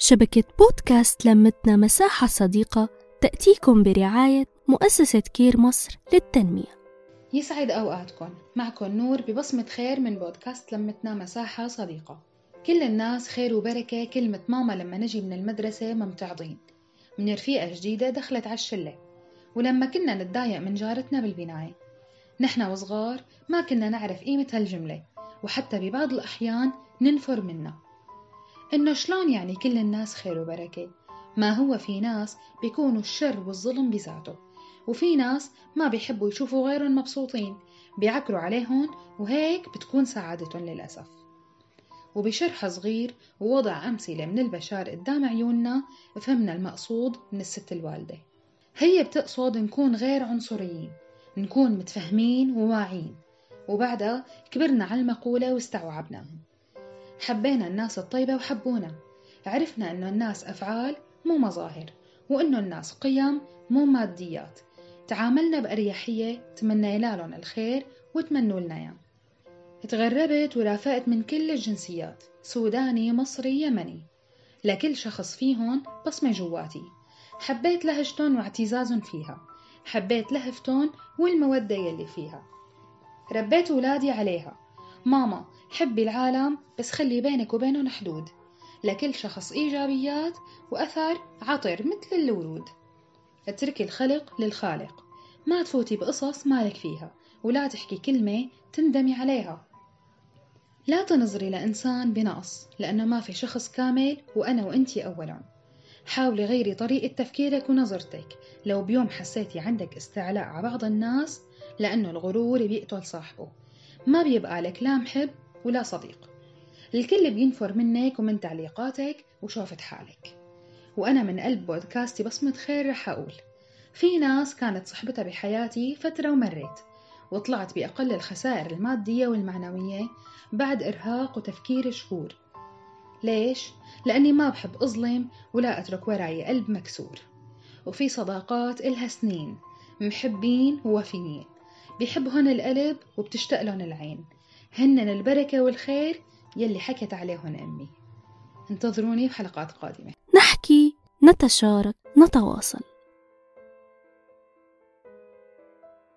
شبكة بودكاست لمتنا مساحة صديقة تأتيكم برعاية مؤسسة كير مصر للتنمية. يسعد أوقاتكم. معكم نور ببصمة خير من بودكاست لمتنا مساحة صديقة. كل الناس خير وبركة كلمة ماما لما نجي من المدرسة ممتعضين. من رفيقة جديدة دخلت على الشلة. ولما كنا نتضايق من جارتنا بالبناية. نحن وصغار ما كنا نعرف قيمة هالجملة وحتى ببعض الأحيان ننفر منها. إنه شلون يعني كل الناس خير وبركة؟ ما هو في ناس بيكونوا الشر والظلم بذاته وفي ناس ما بيحبوا يشوفوا غيرهم مبسوطين بيعكروا عليهم وهيك بتكون سعادتهم للأسف. وبشرح صغير ووضع أمثلة من البشر قدام عيوننا فهمنا المقصود من الست الوالدة. هي بتقصد نكون غير عنصريين نكون متفهمين وواعين. وبعدها كبرنا على المقولة واستوعبناها حبينا الناس الطيبة وحبونا. عرفنا إنه الناس أفعال مو مظاهر وإنه الناس قيم مو ماديات. تعاملنا بأريحية تمنينا لهم الخير وتمنوا لنا إياه. تغربت ورافقت من كل الجنسيات سوداني مصري يمني. لكل شخص فيهم بصمة جواتي. حبيت لهجتهم واعتزازهم فيها. حبيت لهفتهم والمودة يلي فيها. ربيت ولادي عليها. ماما حبي العالم بس خلي بينك وبينهم حدود. لكل شخص إيجابيات وأثر عطر مثل الورود. اتركي الخلق للخالق. ما تفوتي بقصص مالك فيها ولا تحكي كلمة تندمي عليها. لا تنظري لإنسان بنقص لأنه ما في شخص كامل وأنا وإنتي أولا. حاولي غيري طريقة تفكيرك ونظرتك. لو بيوم حسيتي عندك استعلاء على بعض الناس لأنه الغرور بيقتل صاحبه. ما بيبقى لك لا محب ولا صديق. الكل بينفر منك ومن تعليقاتك وشوفة حالك. وأنا من قلب بودكاستي بصمة خير رح أقول. في ناس كانت صحبتها بحياتي فترة ومريت وطلعت بأقل الخسائر المادية والمعنوية بعد إرهاق وتفكير شهور. ليش؟ لأني ما بحب أظلم ولا أترك وراي قلب مكسور. وفي صداقات إلها سنين محبين ووفيين. بيحبهن القلب وبتشتاق لهم العين. هنن البركة والخير يلي حكت عليهن أمي. انتظروني بحلقات قادمة. نحكي نتشارك نتواصل.